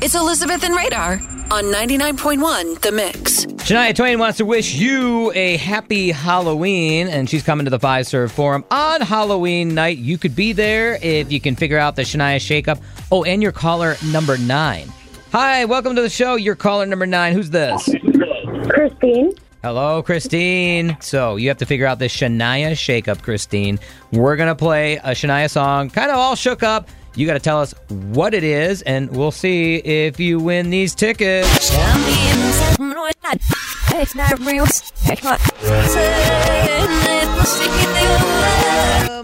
It's Elizabeth and Radar on 99.1 The Mix. Shania Twain wants to wish you a happy Halloween, and she's coming to the Fiserv Forum on Halloween night. You could be there if you can figure out the Shania shakeup. Oh, and your caller number nine. Hi, welcome to the show. Your caller number nine. Who's this? Christine. Hello, Christine. So you have to figure out this Shania shakeup, Christine. We're gonna play a Shania song, kind of all shook up. You got to tell us what it is, and we'll see if you win these tickets. Uh,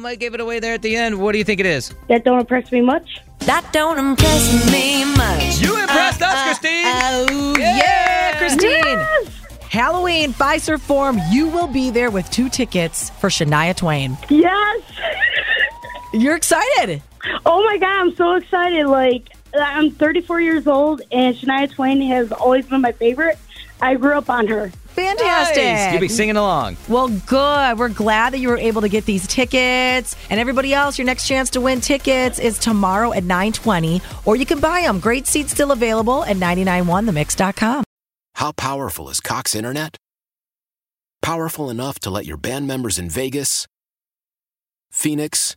might give it away there at the end. What do you think it is? That don't impress me much. That don't impress me much. You impressed us, Christine. Oh, yeah, Christine. Halloween Fiserv Forum, you will be there with two tickets for Shania Twain. Yes. You're excited. Oh my god, I'm so excited. Like I'm 34 years old and Shania Twain has always been my favorite. I grew up on her. Fantastic. Nice. You'll be singing along. Well, good. We're glad that you were able to get these tickets. And everybody else, your next chance to win tickets is tomorrow at 920, or you can buy them. Great seats still available at 991themix.com. How powerful is Cox Internet? Powerful enough to let your band members in Vegas, Phoenix,